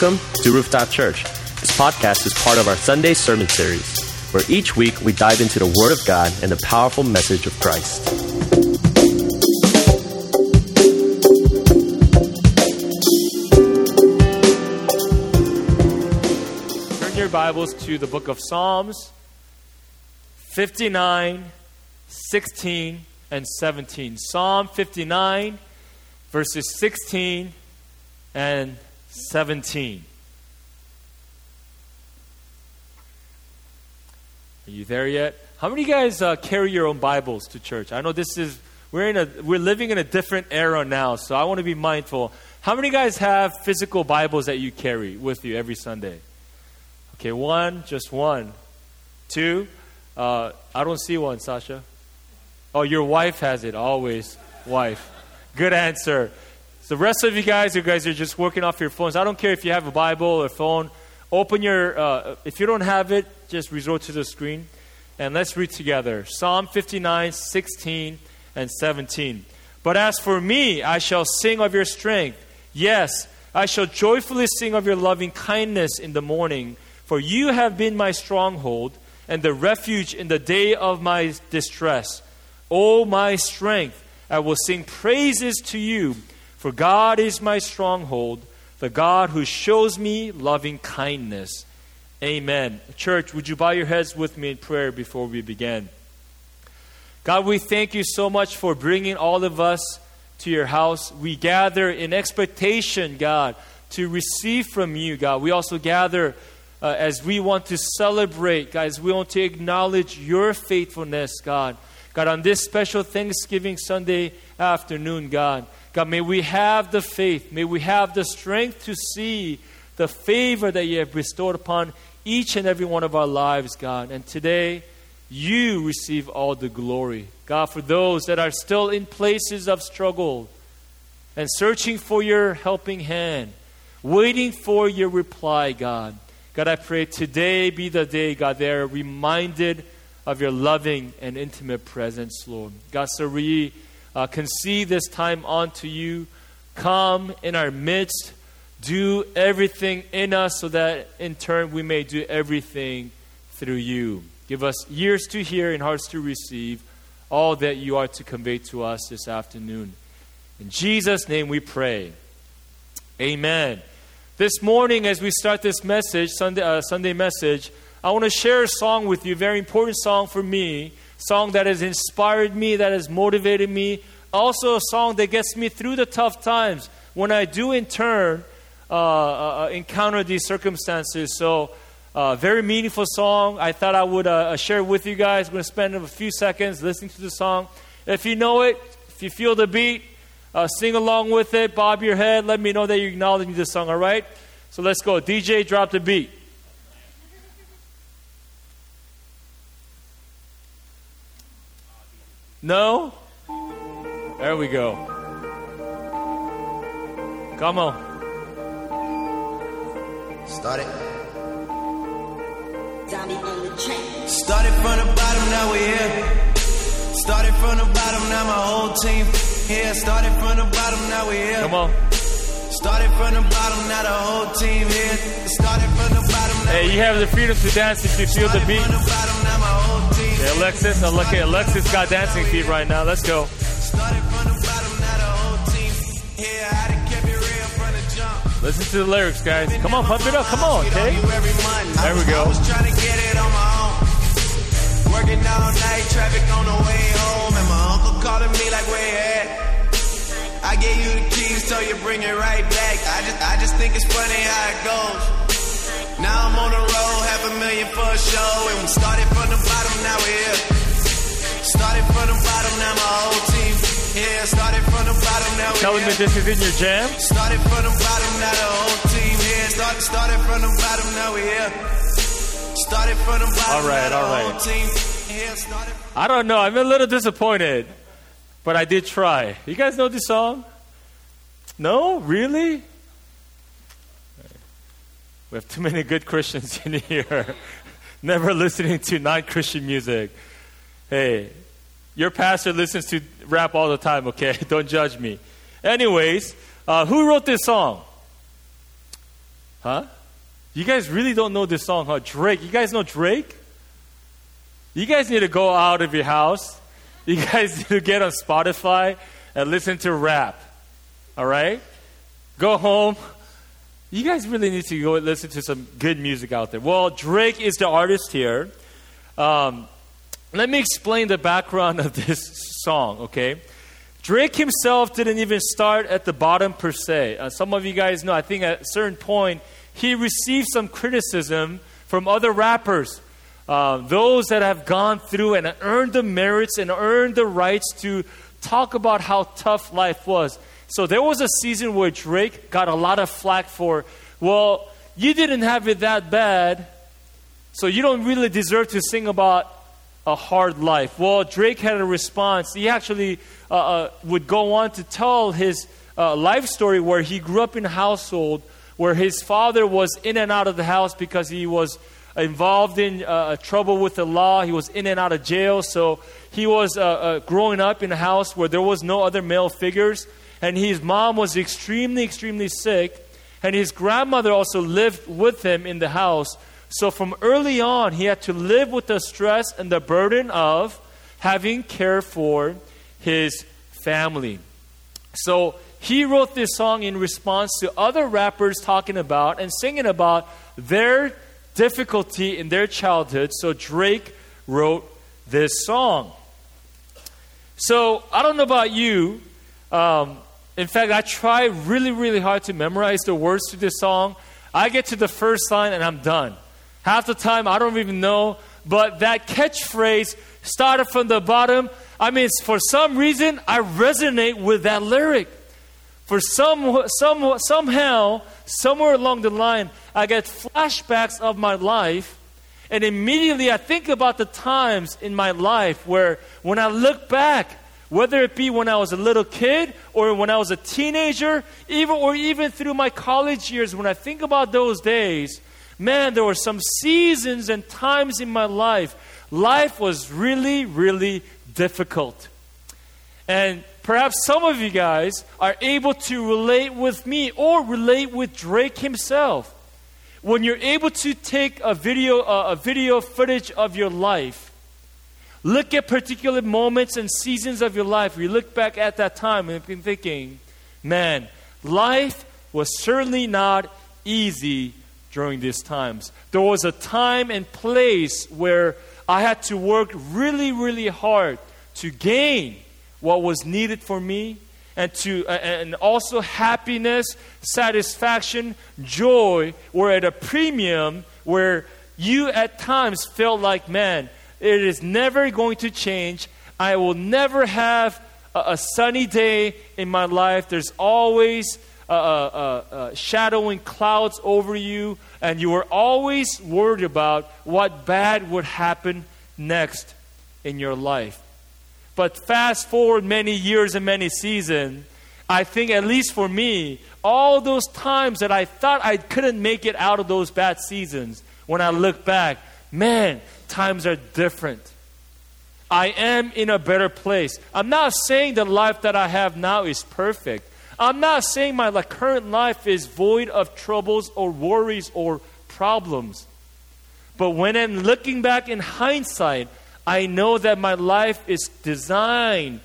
Welcome to Rooftop Church. This podcast is part of our Sunday sermon series, where each week we dive into the Word of God and the powerful message of Christ. Turn your Bibles to the book of Psalms 59, 16, and 17. Psalm 59, verses 16 and 17. Are you there yet? How many of you guys uh, carry your own Bibles to church? I know this is we're in a we're living in a different era now, so I want to be mindful. How many of you guys have physical Bibles that you carry with you every Sunday? Okay, one, just one, two. Uh, I don't see one, Sasha. Oh, your wife has it always. Wife. Good answer. The rest of you guys, you guys are just working off your phones. I don't care if you have a Bible or phone. Open your, uh, if you don't have it, just resort to the screen. And let's read together Psalm 59, 16, and 17. But as for me, I shall sing of your strength. Yes, I shall joyfully sing of your loving kindness in the morning. For you have been my stronghold and the refuge in the day of my distress. O my strength, I will sing praises to you. For God is my stronghold, the God who shows me loving kindness. Amen. Church, would you bow your heads with me in prayer before we begin? God, we thank you so much for bringing all of us to your house. We gather in expectation, God, to receive from you, God. We also gather uh, as we want to celebrate, guys. We want to acknowledge your faithfulness, God. God, on this special Thanksgiving Sunday afternoon, God. God, may we have the faith, may we have the strength to see the favor that you have bestowed upon each and every one of our lives, God. And today, you receive all the glory. God, for those that are still in places of struggle and searching for your helping hand, waiting for your reply, God. God, I pray today be the day, God, they are reminded of your loving and intimate presence, Lord. God, so we uh, concede this time unto you. Come in our midst. Do everything in us so that in turn we may do everything through you. Give us ears to hear and hearts to receive all that you are to convey to us this afternoon. In Jesus' name we pray. Amen. This morning, as we start this message, Sunday, uh, Sunday message, I want to share a song with you, very important song for me, song that has inspired me, that has motivated me, also a song that gets me through the tough times when I do in turn uh, uh, encounter these circumstances. So, uh, very meaningful song. I thought I would uh, share with you guys. I'm going to spend a few seconds listening to the song. If you know it, if you feel the beat, uh, sing along with it, bob your head, let me know that you're acknowledging the song, all right? So let's go. DJ, drop the beat. No? There we go. Come on. Start it. Started from the bottom, now we're here. Started from the bottom, now my whole team here. Started from the bottom, now we're here. Come on. Started from the bottom, now the whole team here. Started from the bottom, now Hey, you have the freedom to dance if you feel the Started beat. Uh, hey, Alexis, look at Alexis got dancing feet right now. Let's go. Listen to the lyrics, guys. Come on, pump it up. Come on, okay? There we go. Working all night, traffic on the way home, and my uncle calling me like, where at? I gave you the keys, so you bring it right back. I just, I just think it's funny how it goes. Now I'm on the road, half a million for a show, and we started from the bottom, now we're here. Started from the bottom, now my whole team here. Started from the bottom, now we're Telling me this is in your jam? Started from the bottom, now the whole team here. Started, started from the bottom, now we here. Started from the bottom, All right, all right. I don't know. I'm a little disappointed, but I did try. You guys know this song? No? Really? We have too many good Christians in here. Never listening to non Christian music. Hey, your pastor listens to rap all the time, okay? Don't judge me. Anyways, uh, who wrote this song? Huh? You guys really don't know this song, huh? Drake. You guys know Drake? You guys need to go out of your house. You guys need to get on Spotify and listen to rap. All right? Go home. You guys really need to go listen to some good music out there. Well, Drake is the artist here. Um, let me explain the background of this song, okay? Drake himself didn't even start at the bottom per se. Uh, some of you guys know, I think at a certain point, he received some criticism from other rappers. Uh, those that have gone through and earned the merits and earned the rights to talk about how tough life was. So there was a season where Drake got a lot of flack for, well, you didn't have it that bad, so you don't really deserve to sing about a hard life. Well, Drake had a response. He actually uh, uh, would go on to tell his uh, life story where he grew up in a household where his father was in and out of the house because he was involved in uh, trouble with the law. He was in and out of jail. So he was uh, uh, growing up in a house where there was no other male figures. And his mom was extremely, extremely sick. And his grandmother also lived with him in the house. So from early on, he had to live with the stress and the burden of having care for his family. So he wrote this song in response to other rappers talking about and singing about their difficulty in their childhood. So Drake wrote this song. So I don't know about you. Um, in fact, I try really, really hard to memorize the words to this song. I get to the first line and I'm done. Half the time, I don't even know. But that catchphrase started from the bottom. I mean, for some reason, I resonate with that lyric. For some, some, somehow, somewhere along the line, I get flashbacks of my life, and immediately I think about the times in my life where, when I look back, whether it be when I was a little kid or when I was a teenager, even or even through my college years, when I think about those days, man, there were some seasons and times in my life. Life was really, really difficult. And perhaps some of you guys are able to relate with me or relate with Drake himself. When you're able to take a video, uh, a video footage of your life, look at particular moments and seasons of your life, you look back at that time and been thinking, man, life was certainly not easy during these times. There was a time and place where I had to work really, really hard to gain what was needed for me and to uh, and also happiness satisfaction joy were at a premium where you at times felt like man it is never going to change. I will never have a, a sunny day in my life. There's always uh, uh, uh, shadowing clouds over you and you are always worried about what bad would happen next in your life. But fast forward many years and many seasons, I think, at least for me, all those times that I thought I couldn't make it out of those bad seasons, when I look back, man, times are different. I am in a better place. I'm not saying the life that I have now is perfect. I'm not saying my current life is void of troubles or worries or problems. But when I'm looking back in hindsight, I know that my life is designed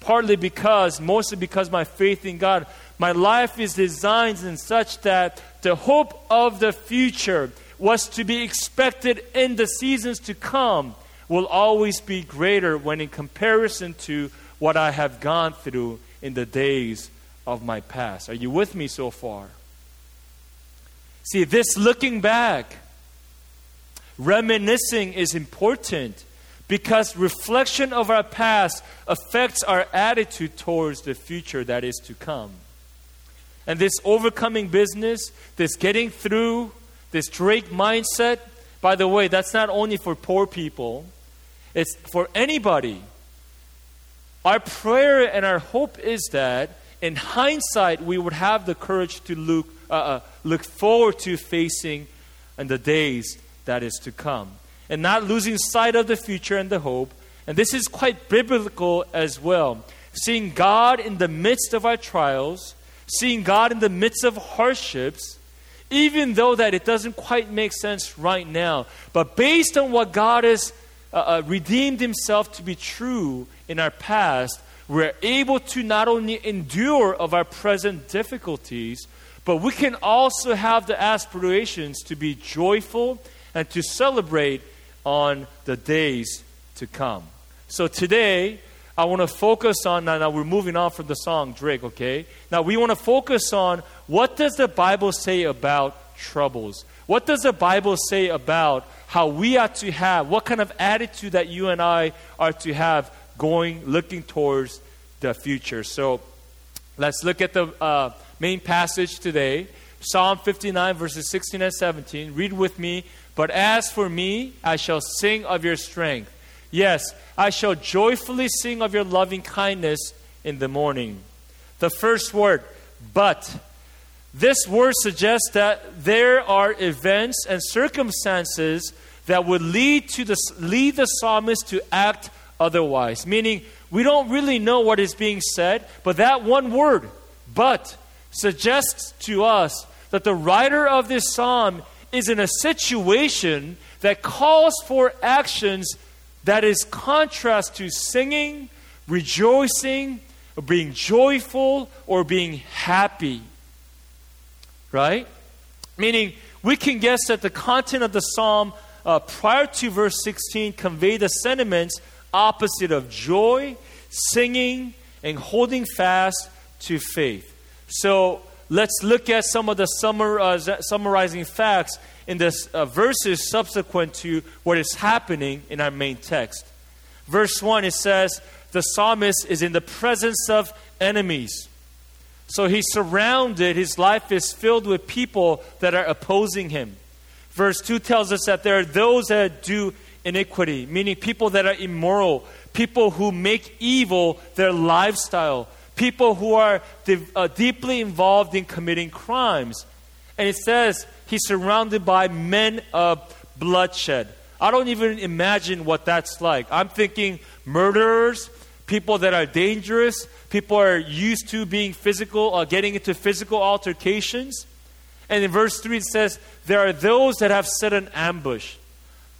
partly because, mostly because my faith in God. My life is designed in such that the hope of the future was to be expected in the seasons to come will always be greater when in comparison to what I have gone through in the days of my past. Are you with me so far? See, this looking back, reminiscing is important because reflection of our past affects our attitude towards the future that is to come. And this overcoming business, this getting through, this Drake mindset, by the way, that's not only for poor people, it's for anybody. Our prayer and our hope is that in hindsight we would have the courage to look, uh, uh, look forward to facing in the days that is to come and not losing sight of the future and the hope. And this is quite biblical as well. Seeing God in the midst of our trials, seeing God in the midst of hardships, even though that it doesn't quite make sense right now. But based on what God has uh, uh, redeemed Himself to be true in our past, we're able to not only endure of our present difficulties, but we can also have the aspirations to be joyful and to celebrate on the days to come. So today, I want to focus on now, now we're moving on from the song Drake, okay? Now we want to focus on what does the Bible say about troubles? What does the Bible say about how we are to have, what kind of attitude that you and I are to have going, looking towards the future? So let's look at the uh, main passage today Psalm 59, verses 16 and 17. Read with me. But as for me, I shall sing of your strength. Yes, I shall joyfully sing of your loving kindness in the morning. The first word, but. This word suggests that there are events and circumstances that would lead to the lead the psalmist to act otherwise. Meaning, we don't really know what is being said, but that one word, but, suggests to us that the writer of this psalm is in a situation that calls for actions that is contrast to singing, rejoicing, or being joyful, or being happy. Right? Meaning, we can guess that the content of the psalm uh, prior to verse 16 convey the sentiments opposite of joy, singing, and holding fast to faith. So let's look at some of the summar, uh, summarizing facts in the uh, verses subsequent to what is happening in our main text. Verse 1, it says, The psalmist is in the presence of enemies. So he's surrounded, his life is filled with people that are opposing him. Verse 2 tells us that there are those that do iniquity, meaning people that are immoral, people who make evil their lifestyle, people who are uh, deeply involved in committing crimes. And it says he's surrounded by men of bloodshed. I don't even imagine what that's like. I'm thinking murderers, people that are dangerous, people are used to being physical, uh, getting into physical altercations. And in verse 3 it says, There are those that have set an ambush.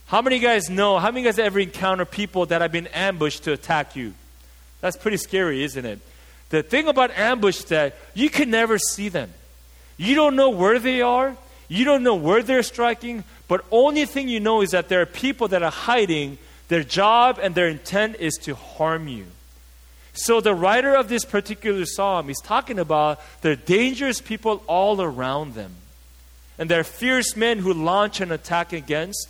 How many guys know, how many guys ever encounter people that have been ambushed to attack you? That's pretty scary, isn't it? The thing about ambush that you can never see them. You don't know where they are. You don't know where they're striking. But only thing you know is that there are people that are hiding. Their job and their intent is to harm you. So the writer of this particular psalm is talking about the dangerous people all around them. And there are fierce men who launch an attack against.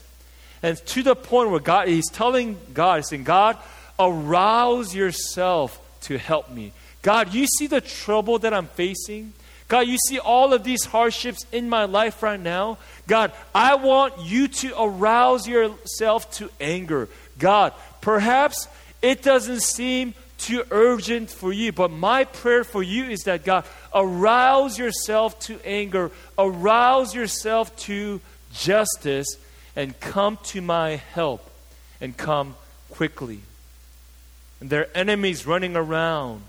And to the point where God, he's telling God, he's saying, God, arouse yourself to help me. God, you see the trouble that I'm facing. God, you see all of these hardships in my life right now. God, I want you to arouse yourself to anger. God, perhaps it doesn't seem too urgent for you, but my prayer for you is that God, arouse yourself to anger, arouse yourself to justice, and come to my help and come quickly. And there are enemies running around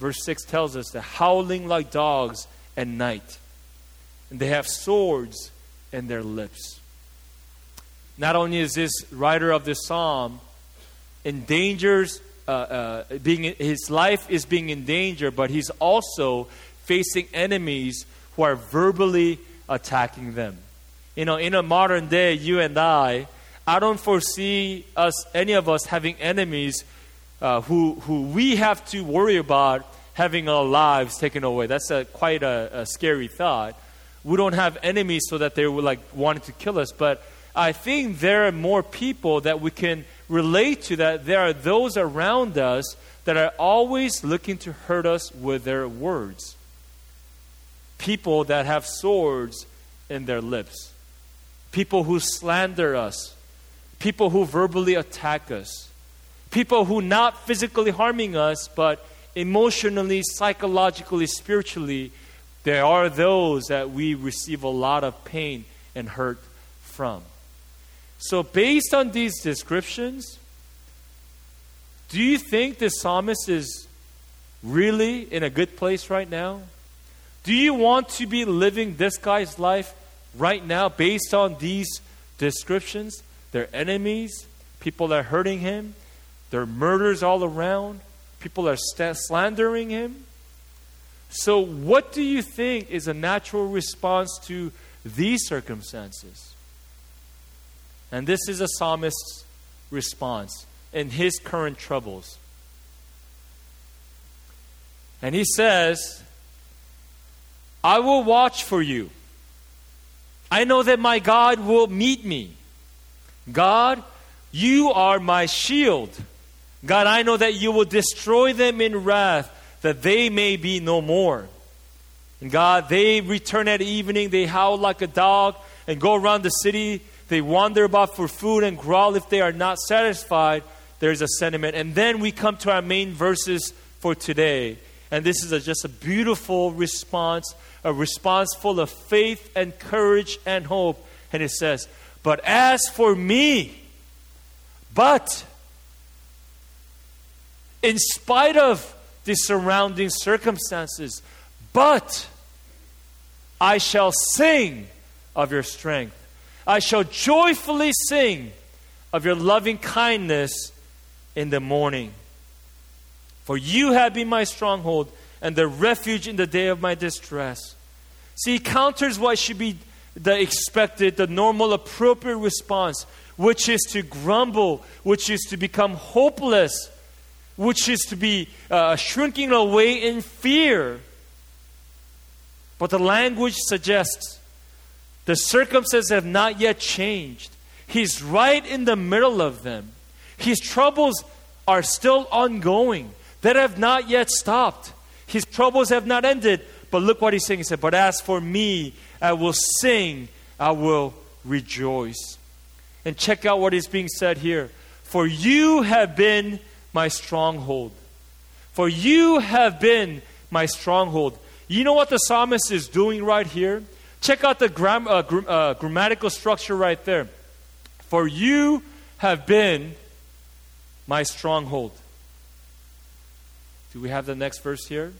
Verse 6 tells us they're howling like dogs at night, and they have swords in their lips. Not only is this writer of this psalm endangers, uh, uh, being, his life is being in danger, but he's also facing enemies who are verbally attacking them. You know, in a modern day, you and I, I don't foresee us, any of us, having enemies uh, who, who we have to worry about having our lives taken away. That's a, quite a, a scary thought. We don't have enemies so that they would like wanting to kill us, but I think there are more people that we can relate to that there are those around us that are always looking to hurt us with their words. People that have swords in their lips. People who slander us. People who verbally attack us people who not physically harming us, but emotionally, psychologically, spiritually, there are those that we receive a lot of pain and hurt from. So, based on these descriptions, do you think the psalmist is really in a good place right now? Do you want to be living this guy's life right now based on these descriptions? Their enemies, people that are hurting him, there are murders all around, people are st- slandering him. So, what do you think is a natural response to these circumstances? And this is a psalmist's response in his current troubles. And he says, I will watch for you. I know that my God will meet me. God, you are my shield. God, I know that you will destroy them in wrath, that they may be no more. And God, they return at evening, they howl like a dog and go around the city. They wander about for food and growl if they are not satisfied. There's a sentiment. And then we come to our main verses for today. And this is a, just a beautiful response, a response full of faith and courage and hope. And it says, But as for me, but in spite of the surrounding circumstances, but I shall sing of your strength. I shall joyfully sing of your loving kindness in the morning. For you have been my stronghold and the refuge in the day of my distress. See, counters what should be the expected, the normal, appropriate response, which is to grumble, which is to become hopeless, which is to be uh, shrinking away in fear. But the language suggests the circumstances have not yet changed. He's right in the middle of them. His troubles are still ongoing, that have not yet stopped. His troubles have not ended. But look what he's saying. He said, But as for me, I will sing, I will rejoice. And check out what is being said here. For you have been my stronghold. For you have been my stronghold. You know what the psalmist is doing right here? Check out the gram- uh, gr- uh, grammatical structure right there. For you have been my stronghold. Do we have the next verse here?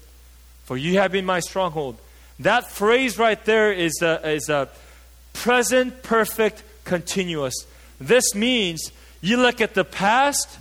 For you have been my stronghold. That phrase right there is a, is a present perfect continuous. This means you look at the past,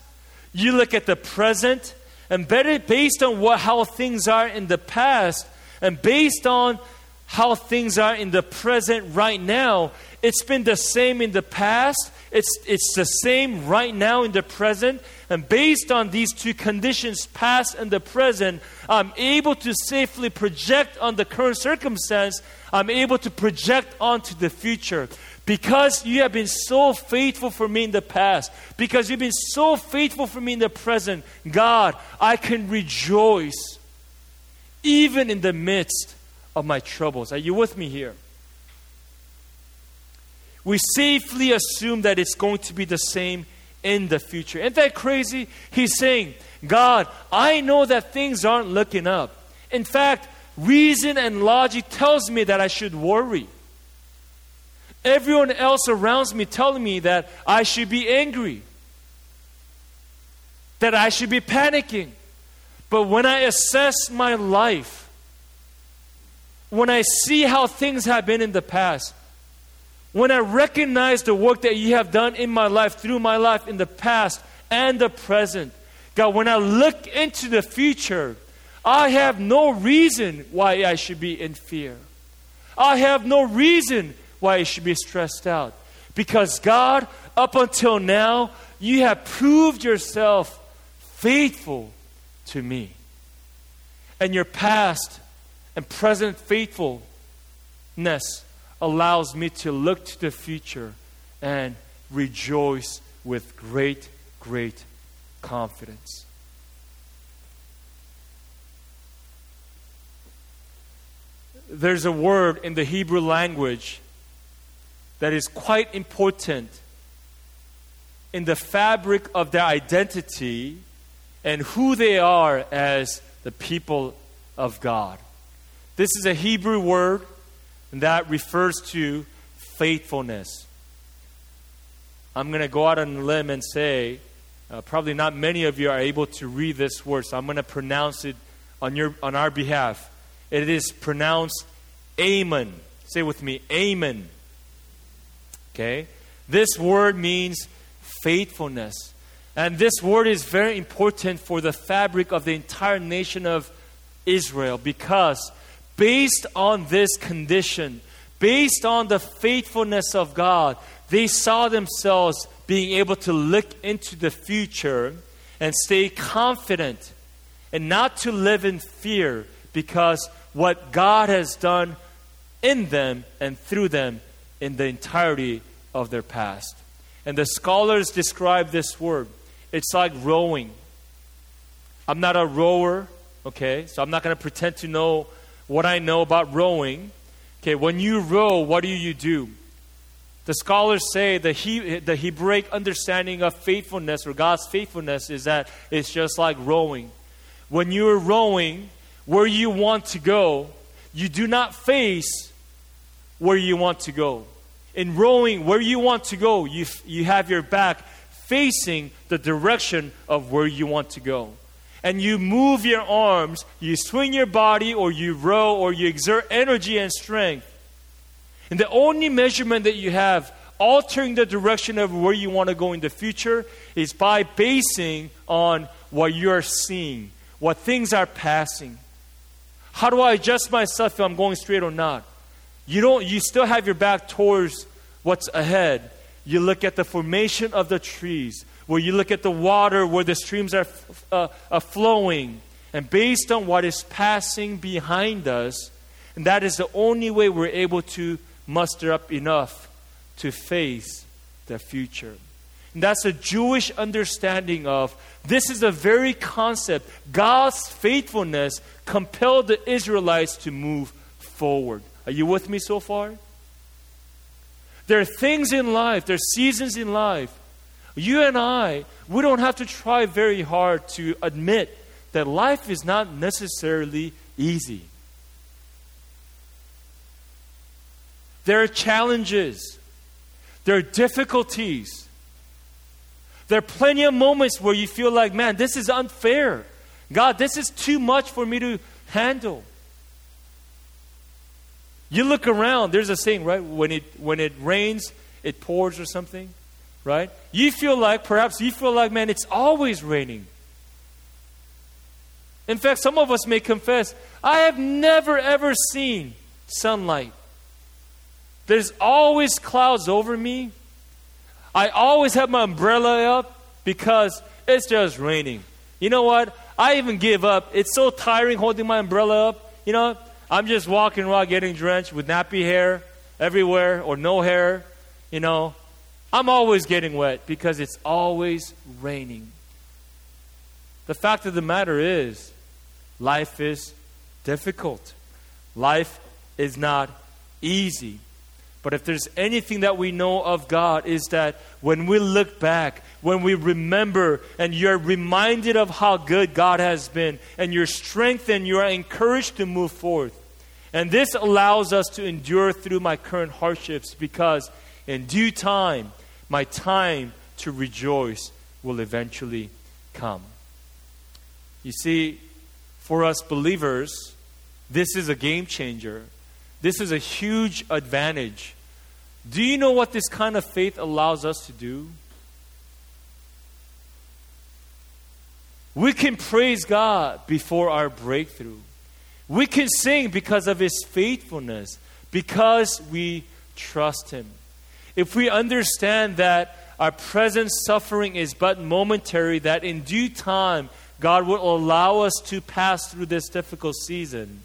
you look at the present, and better based on what, how things are in the past, and based on how things are in the present right now, it's been the same in the past, it's, it's the same right now in the present. And based on these two conditions, past and the present, I'm able to safely project on the current circumstance. I'm able to project onto the future. Because you have been so faithful for me in the past, because you've been so faithful for me in the present, God, I can rejoice even in the midst of my troubles. Are you with me here? we safely assume that it's going to be the same in the future. Isn't that crazy? He's saying, God, I know that things aren't looking up. In fact, reason and logic tells me that I should worry. Everyone else around me telling me that I should be angry, that I should be panicking. But when I assess my life, when I see how things have been in the past, when I recognize the work that you have done in my life, through my life in the past and the present, God, when I look into the future, I have no reason why I should be in fear. I have no reason why you should be stressed out. Because, God, up until now, you have proved yourself faithful to me. And your past and present faithfulness allows me to look to the future and rejoice with great, great confidence. There's a word in the Hebrew language that is quite important in the fabric of their identity and who they are as the people of God. This is a Hebrew word that refers to faithfulness. I'm going to go out on a limb and say, uh, probably not many of you are able to read this word, so I'm going to pronounce it on, your, on our behalf. It is pronounced Amen. Say with me, Amen. Okay? This word means faithfulness. And this word is very important for the fabric of the entire nation of Israel because based on this condition, based on the faithfulness of God, they saw themselves being able to look into the future and stay confident and not to live in fear because what God has done in them and through them in the entirety of their past. And the scholars describe this word. It's like rowing. I'm not a rower, okay? So I'm not going to pretend to know what I know about rowing. Okay, when you row, what do you do? The scholars say the, he, the Hebraic understanding of faithfulness or God's faithfulness is that it's just like rowing. When you're rowing where you want to go, you do not face where you want to go. In rowing where you want to go, you, you have your back facing the direction of where you want to go. And you move your arms, you swing your body, or you row, or you exert energy and strength. And the only measurement that you have altering the direction of where you want to go in the future is by basing on what you're seeing, what things are passing. How do I adjust myself if I'm going straight or not? You don't you still have your back towards what's ahead. You look at the formation of the trees, where you look at the water where the streams are, uh, are flowing, and based on what is passing behind us, and that is the only way we're able to muster up enough to face the future. And that's a Jewish understanding of this is the very concept. God's faithfulness compelled the Israelites to move forward. Are you with me so far? There are things in life, there are seasons in life. You and I, we don't have to try very hard to admit that life is not necessarily easy. There are challenges, there are difficulties. There are plenty of moments where you feel like, man, this is unfair. God, this is too much for me to handle. You look around, there's a saying, right? When it when it rains, it pours or something, right? You feel like perhaps you feel like, man, it's always raining. In fact, some of us may confess, I have never ever seen sunlight. There's always clouds over me. I always have my umbrella up because it's just raining. You know what? I even give up. It's so tiring holding my umbrella up. You know, I'm just walking around getting drenched with nappy hair everywhere or no hair. You know, I'm always getting wet because it's always raining. The fact of the matter is, life is difficult. Life is not easy. But if there's anything that we know of God, is that when we look back, when we remember, and you're reminded of how good God has been, and you're strengthened, you are encouraged to move forth. And this allows us to endure through my current hardships because in due time, my time to rejoice will eventually come. You see, for us believers, this is a game changer this is a huge advantage. Do you know what this kind of faith allows us to do? We can praise God before our breakthrough. We can sing because of His faithfulness, because we trust Him. If we understand that our present suffering is but momentary, that in due time God will allow us to pass through this difficult season,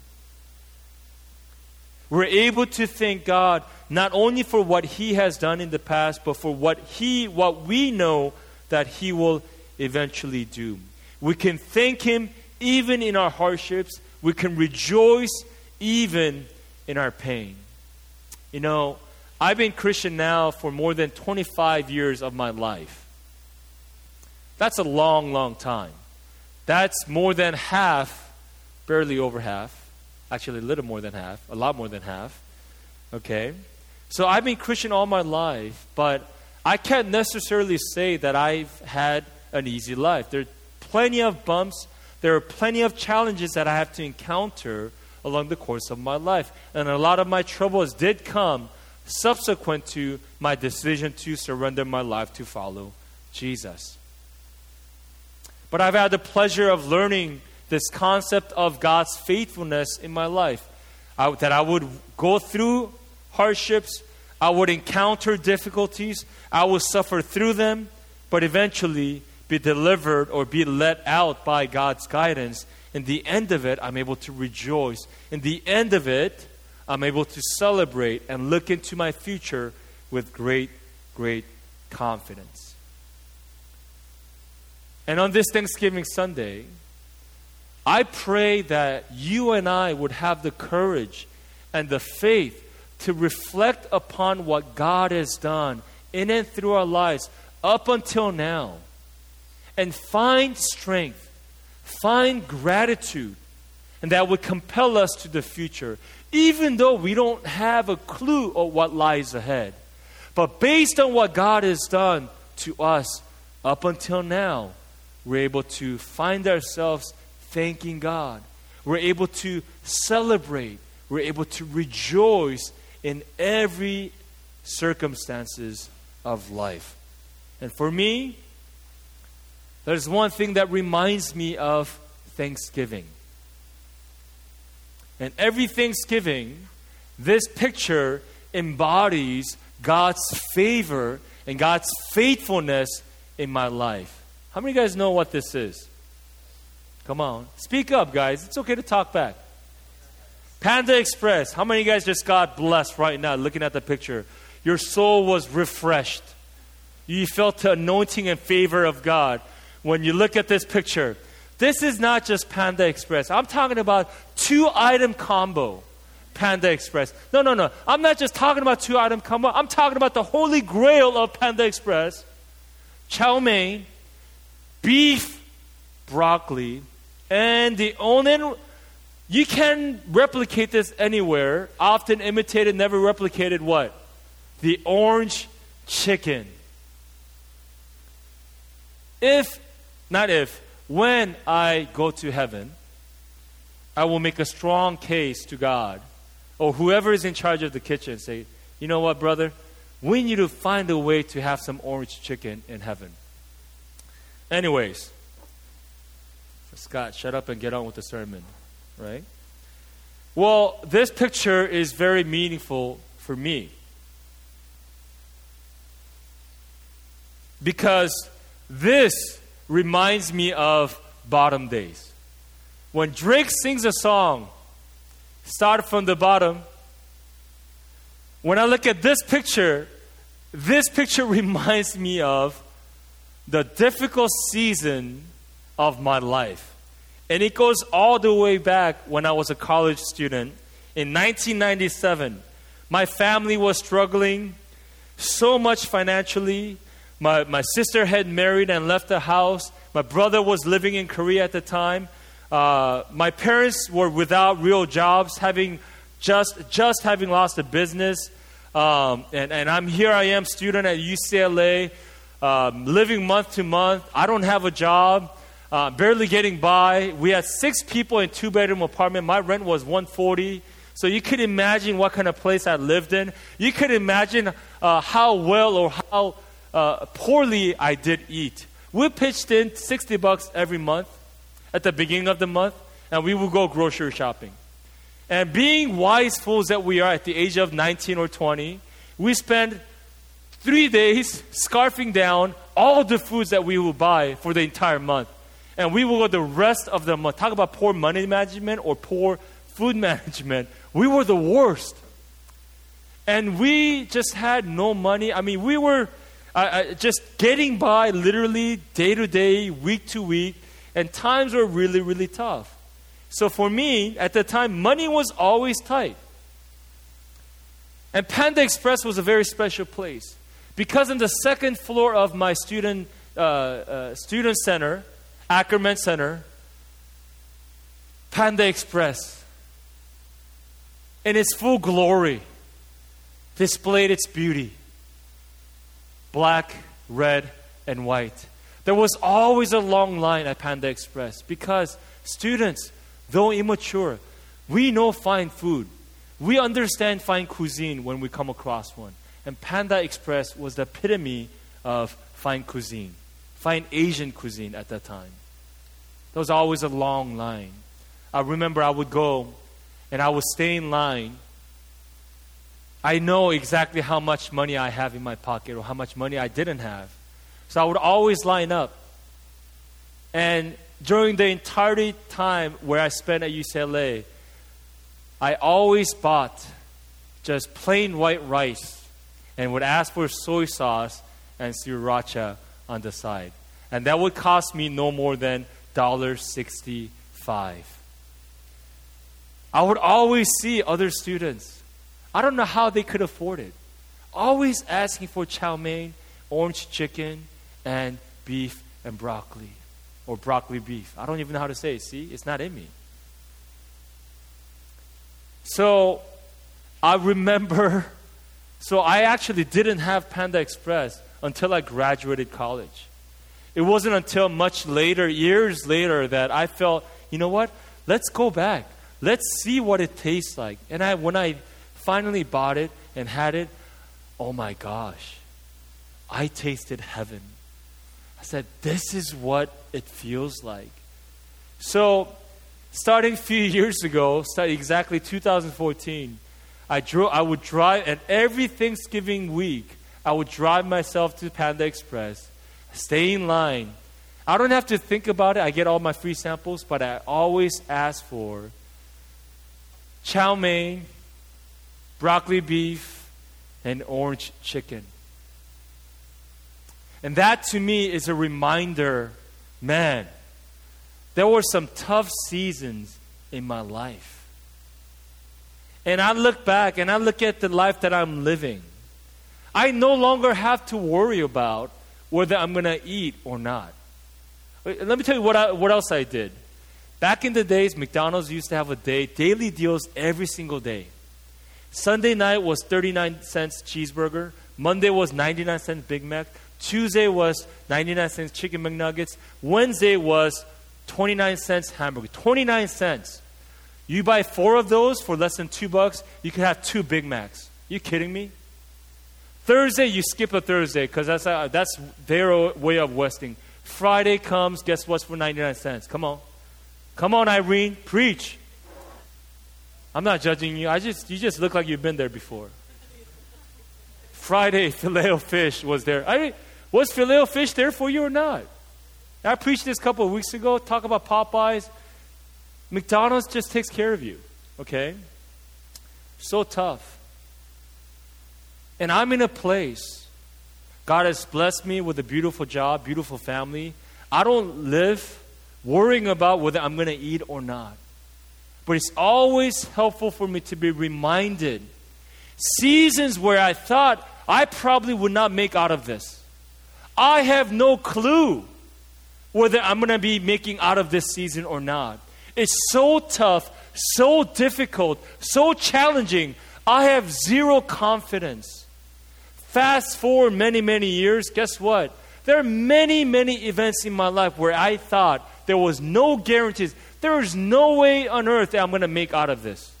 we're able to thank God not only for what He has done in the past, but for what He, what we know that He will eventually do. We can thank Him even in our hardships. We can rejoice even in our pain. You know, I've been Christian now for more than 25 years of my life. That's a long, long time. That's more than half, barely over half, Actually, a little more than half, a lot more than half. Okay? So I've been Christian all my life, but I can't necessarily say that I've had an easy life. There plenty of bumps, there are plenty of challenges that I have to encounter along the course of my life. And a lot of my troubles did come subsequent to my decision to surrender my life to follow Jesus. But I've had the pleasure of learning this concept of God's faithfulness in my life. I, that I would go through hardships, I would encounter difficulties, I would suffer through them, but eventually be delivered or be let out by God's guidance. In the end of it, I'm able to rejoice. In the end of it, I'm able to celebrate and look into my future with great, great confidence. And on this Thanksgiving Sunday, I pray that you and I would have the courage and the faith to reflect upon what God has done in and through our lives up until now and find strength, find gratitude, and that would compel us to the future, even though we don't have a clue of what lies ahead. But based on what God has done to us up until now, we're able to find ourselves thanking God. We're able to celebrate. We're able to rejoice in every circumstances of life. And for me, there's one thing that reminds me of Thanksgiving. And every Thanksgiving, this picture embodies God's favor and God's faithfulness in my life. How many of you guys know what this is? Come on. Speak up, guys. It's okay to talk back. Panda Express. How many of you guys just got blessed right now looking at the picture? Your soul was refreshed. You felt the anointing and favor of God when you look at this picture. This is not just Panda Express. I'm talking about two item combo. Panda Express. No, no, no. I'm not just talking about two item combo. I'm talking about the holy grail of Panda Express. Chow mein, beef, broccoli, and the only you can replicate this anywhere. Often imitated, never replicated what? The orange chicken. If, not if, when I go to heaven, I will make a strong case to God or whoever is in charge of the kitchen say, you know what, brother? We need to find a way to have some orange chicken in heaven. Anyways, Scott, shut up and get on with the sermon, right? Well, this picture is very meaningful for me. Because this reminds me of bottom days. When Drake sings a song, start from the bottom. When I look at this picture, this picture reminds me of the difficult season of my life. And it goes all the way back when I was a college student in 1997. My family was struggling so much financially. My, my sister had married and left the house. My brother was living in Korea at the time. Uh, my parents were without real jobs, having just, just having lost a business. Um, and, and I'm here, I am, student at UCLA, um, living month to month. I don't have a job uh, barely getting by. We had six people in two bedroom apartment. My rent was 140. So you could imagine what kind of place I lived in. You could imagine uh, how well or how uh, poorly I did eat. We pitched in 60 bucks every month at the beginning of the month, and we would go grocery shopping. And being wise fools that we are at the age of 19 or 20, we spent three days scarfing down all the foods that we would buy for the entire month and we will go the rest of the month. Talk about poor money management or poor food management. We were the worst. And we just had no money. I mean, we were uh, uh, just getting by literally day to day, week to week, and times were really, really tough. So for me, at the time, money was always tight. And Panda Express was a very special place because in the second floor of my student, uh, uh student center, Ackerman Center, Panda Express, in its full glory, displayed its beauty black, red, and white. There was always a long line at Panda Express because students, though immature, We know fine food. We understand fine cuisine when we come across one. And Panda Express was the epitome of fine cuisine, fine Asian cuisine at that time. There was always a long line. I remember I would go and I would stay in line. I know exactly how much money I have in my pocket or how much money I didn't have. So I would always line up. And during the entire time where I spent at UCLA, I always bought just plain white rice and would ask for soy sauce and sriracha on the side. And that would cost me no more than $1.65. I would always see other students. I don't know how they could afford it. Always asking for chow mein, orange chicken, and beef and broccoli. Or broccoli beef. I don't even know how to say it. See, it's not in me. So I remember, so I actually didn't have Panda Express until I graduated college. It wasn't until much later, years later, that I felt, you know what? Let's go back. Let's see what it tastes like. And I, when I finally bought it and had it, oh my gosh, I tasted heaven. I said, this is what it feels like. So starting a few years ago, starting exactly 2014, I, drove, I would drive, and every Thanksgiving week, I would drive myself to Panda Express, stay in line. I don't have to think about it. I get all my free samples, but I always ask for chow mein, broccoli beef, and orange chicken. And that to me is a reminder man, there were some tough seasons in my life. And I look back and I look at the life that I'm living. I no longer have to worry about whether I'm going to eat or not. Uh, let me tell you what, I, what else I did. Back in the days, McDonald's used to have a day, daily deals every single day. Sunday night was 39 cents cheeseburger. Monday was 99 cents Big Mac. Tuesday was 99 cents chicken McNuggets. Wednesday was 29 cents hamburger. 29 cents. You buy four of those for less than two bucks, you can have two Big Macs. You kidding me? Thursday, you skip a Thursday because that's, uh, that's their way of wasting. Friday comes, guess what's for 99 cents? Come on. Come on, Irene, preach. I'm not judging you. I just you just look like you've been there before. Friday, filet fish was there. I was filet fish there for you or not? I preached this a couple of weeks ago. Talk about Popeyes. McDonald's just takes care of you. Okay? So tough. And I'm in a place. God has blessed me with a beautiful job, beautiful family. I don't live worrying about whether I'm going to eat or not. But it's always helpful for me to be reminded seasons where I thought I probably would not make out of this. I have no clue whether I'm going to be making out of this season or not. It's so tough, so difficult, so challenging. I have zero confidence. Fast forward many, many years, guess what? There are many, many events in my life where I thought there was no guarantees. There is no way on earth that I'm going to make out of this.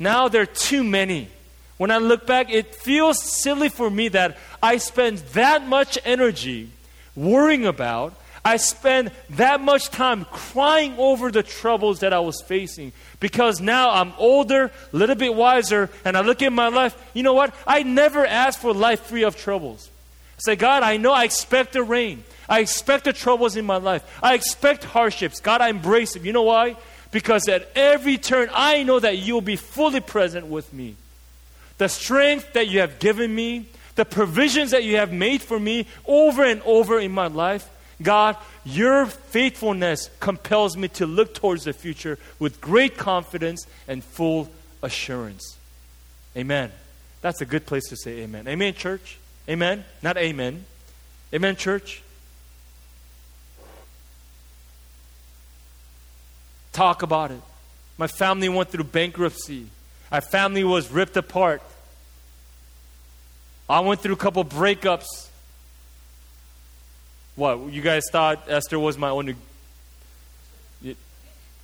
Now there are too many. When I look back, it feels silly for me that I spend that much energy worrying about. I spend that much time crying over the troubles that I was facing because now I'm older, a little bit wiser, and I look at my life. You know what? I never asked for life free of troubles. Say, God, I know I expect the rain. I expect the troubles in my life. I expect hardships. God, I embrace them. You know why? Because at every turn, I know that you'll be fully present with me. The strength that you have given me, the provisions that you have made for me over and over in my life, God, your faithfulness compels me to look towards the future with great confidence and full assurance. Amen. That's a good place to say amen. Amen, church? Amen? Not amen. Amen, church? Talk about it. My family went through bankruptcy. My family was ripped apart. I went through a couple breakups. What? You guys thought Esther was my only.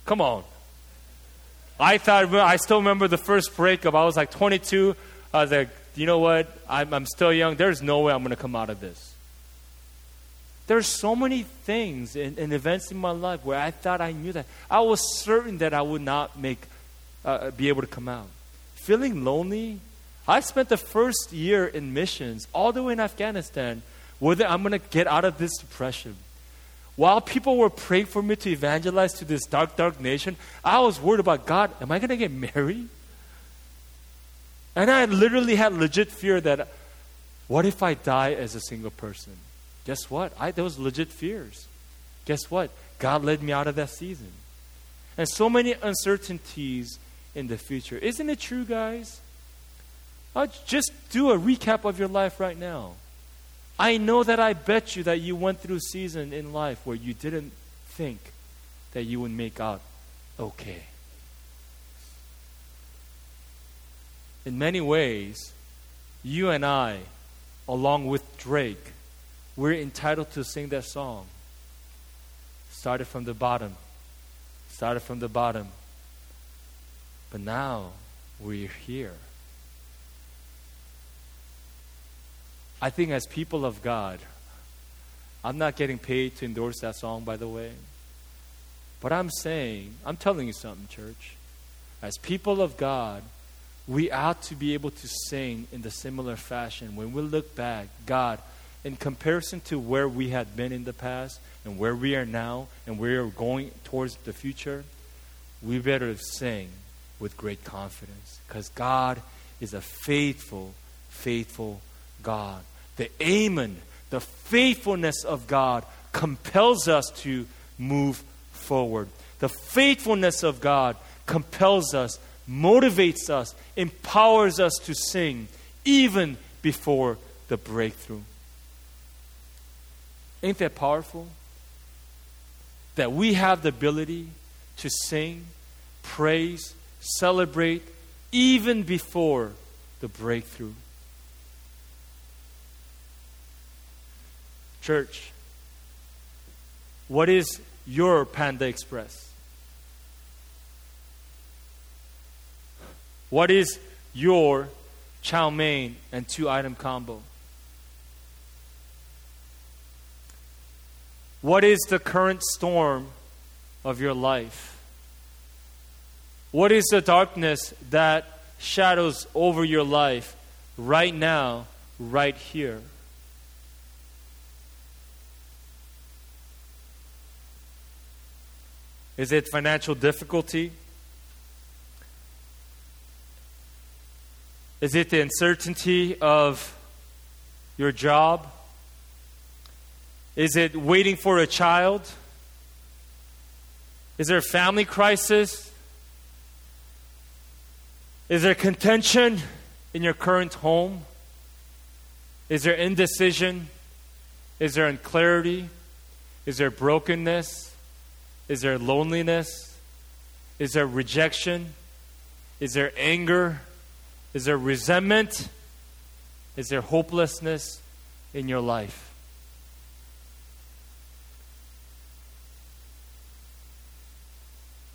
Come on. I thought, I still remember the first breakup. I was like 22. I was like, you know what? I'm, I'm still young. There's no way I'm going to come out of this. There's so many things and, and, events in my life where I thought I knew that. I was certain that I would not make, uh, be able to come out. Feeling lonely. I spent the first year in missions, all the way in Afghanistan, whether I'm going to get out of this depression. While people were praying for me to evangelize to this dark, dark nation, I was worried about God, am I going to get married? And I literally had legit fear that what if I die as a single person? Guess what? I, was legit fears. Guess what? God led me out of that season. And so many uncertainties in the future. Isn't it true, guys? Uh, just do a recap of your life right now. I know that I bet you that you went through a season in life where you didn't think that you would make out okay. in many ways, you and I, along with Drake, we're entitled to sing that song. Started from the bottom. Started from the bottom. But now we're here. I think as people of God, I'm not getting paid to endorse that song, by the way. But I'm saying, I'm telling you something, church. As people of God, we ought to be able to sing in the similar fashion when we look back, God, in comparison to where we had been in the past and where we are now and where we're going towards the future, we better sing with great confidence because God is a faithful, faithful God. The amen, the faithfulness of God compels us to move forward. The faithfulness of God compels us motivates us, empowers us to sing even before the breakthrough. Ain't that powerful? That we have the ability to sing, praise, celebrate even before the breakthrough. Church, what is your Panda Express? What is your chow mein and two item combo? What is the current storm of your life? What is the darkness that shadows over your life right now, right here? Is it financial difficulty? Is it the uncertainty of your job? Is it waiting for a child? Is there a family crisis? Is there contention in your current home? Is there indecision? Is there unclarity? Is there brokenness? Is there loneliness? Is there rejection? Is there anger? Is there resentment? Is there hopelessness in your life?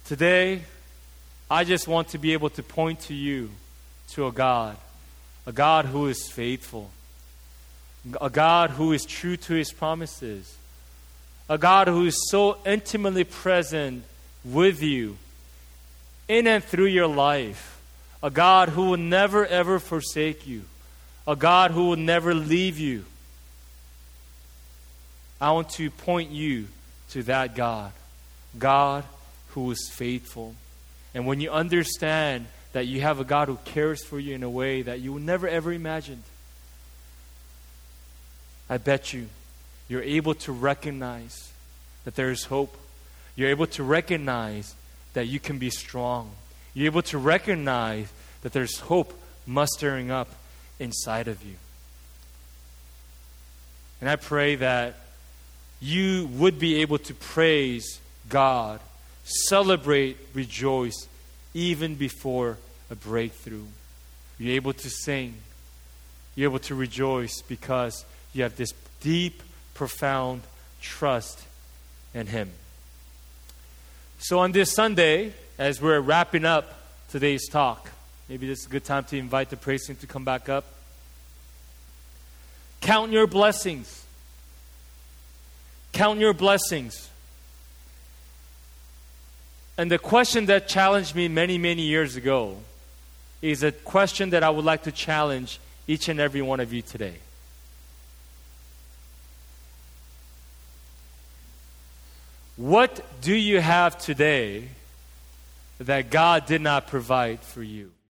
Today, I just want to be able to point to you to a God, a God who is faithful, a God who is true to his promises, a God who is so intimately present with you in and through your life a God who will never ever forsake you, a God who will never leave you. I want to point you to that God, God who is faithful. And when you understand that you have a God who cares for you in a way that you never ever imagined, I bet you you're able to recognize that there is hope. You're able to recognize that you can be strong. You're able to recognize that there's hope mustering up inside of you. And I pray that you would be able to praise God, celebrate, rejoice, even before a breakthrough. You're able to sing, you're able to rejoice because you have this deep, profound trust in Him. So on this Sunday, as we're wrapping up today's talk. Maybe this is a good time to invite the praise team to come back up. Count your blessings. Count your blessings. And the question that challenged me many, many years ago is a question that I would like to challenge each and every one of you today. What do you have today that God did not provide for you?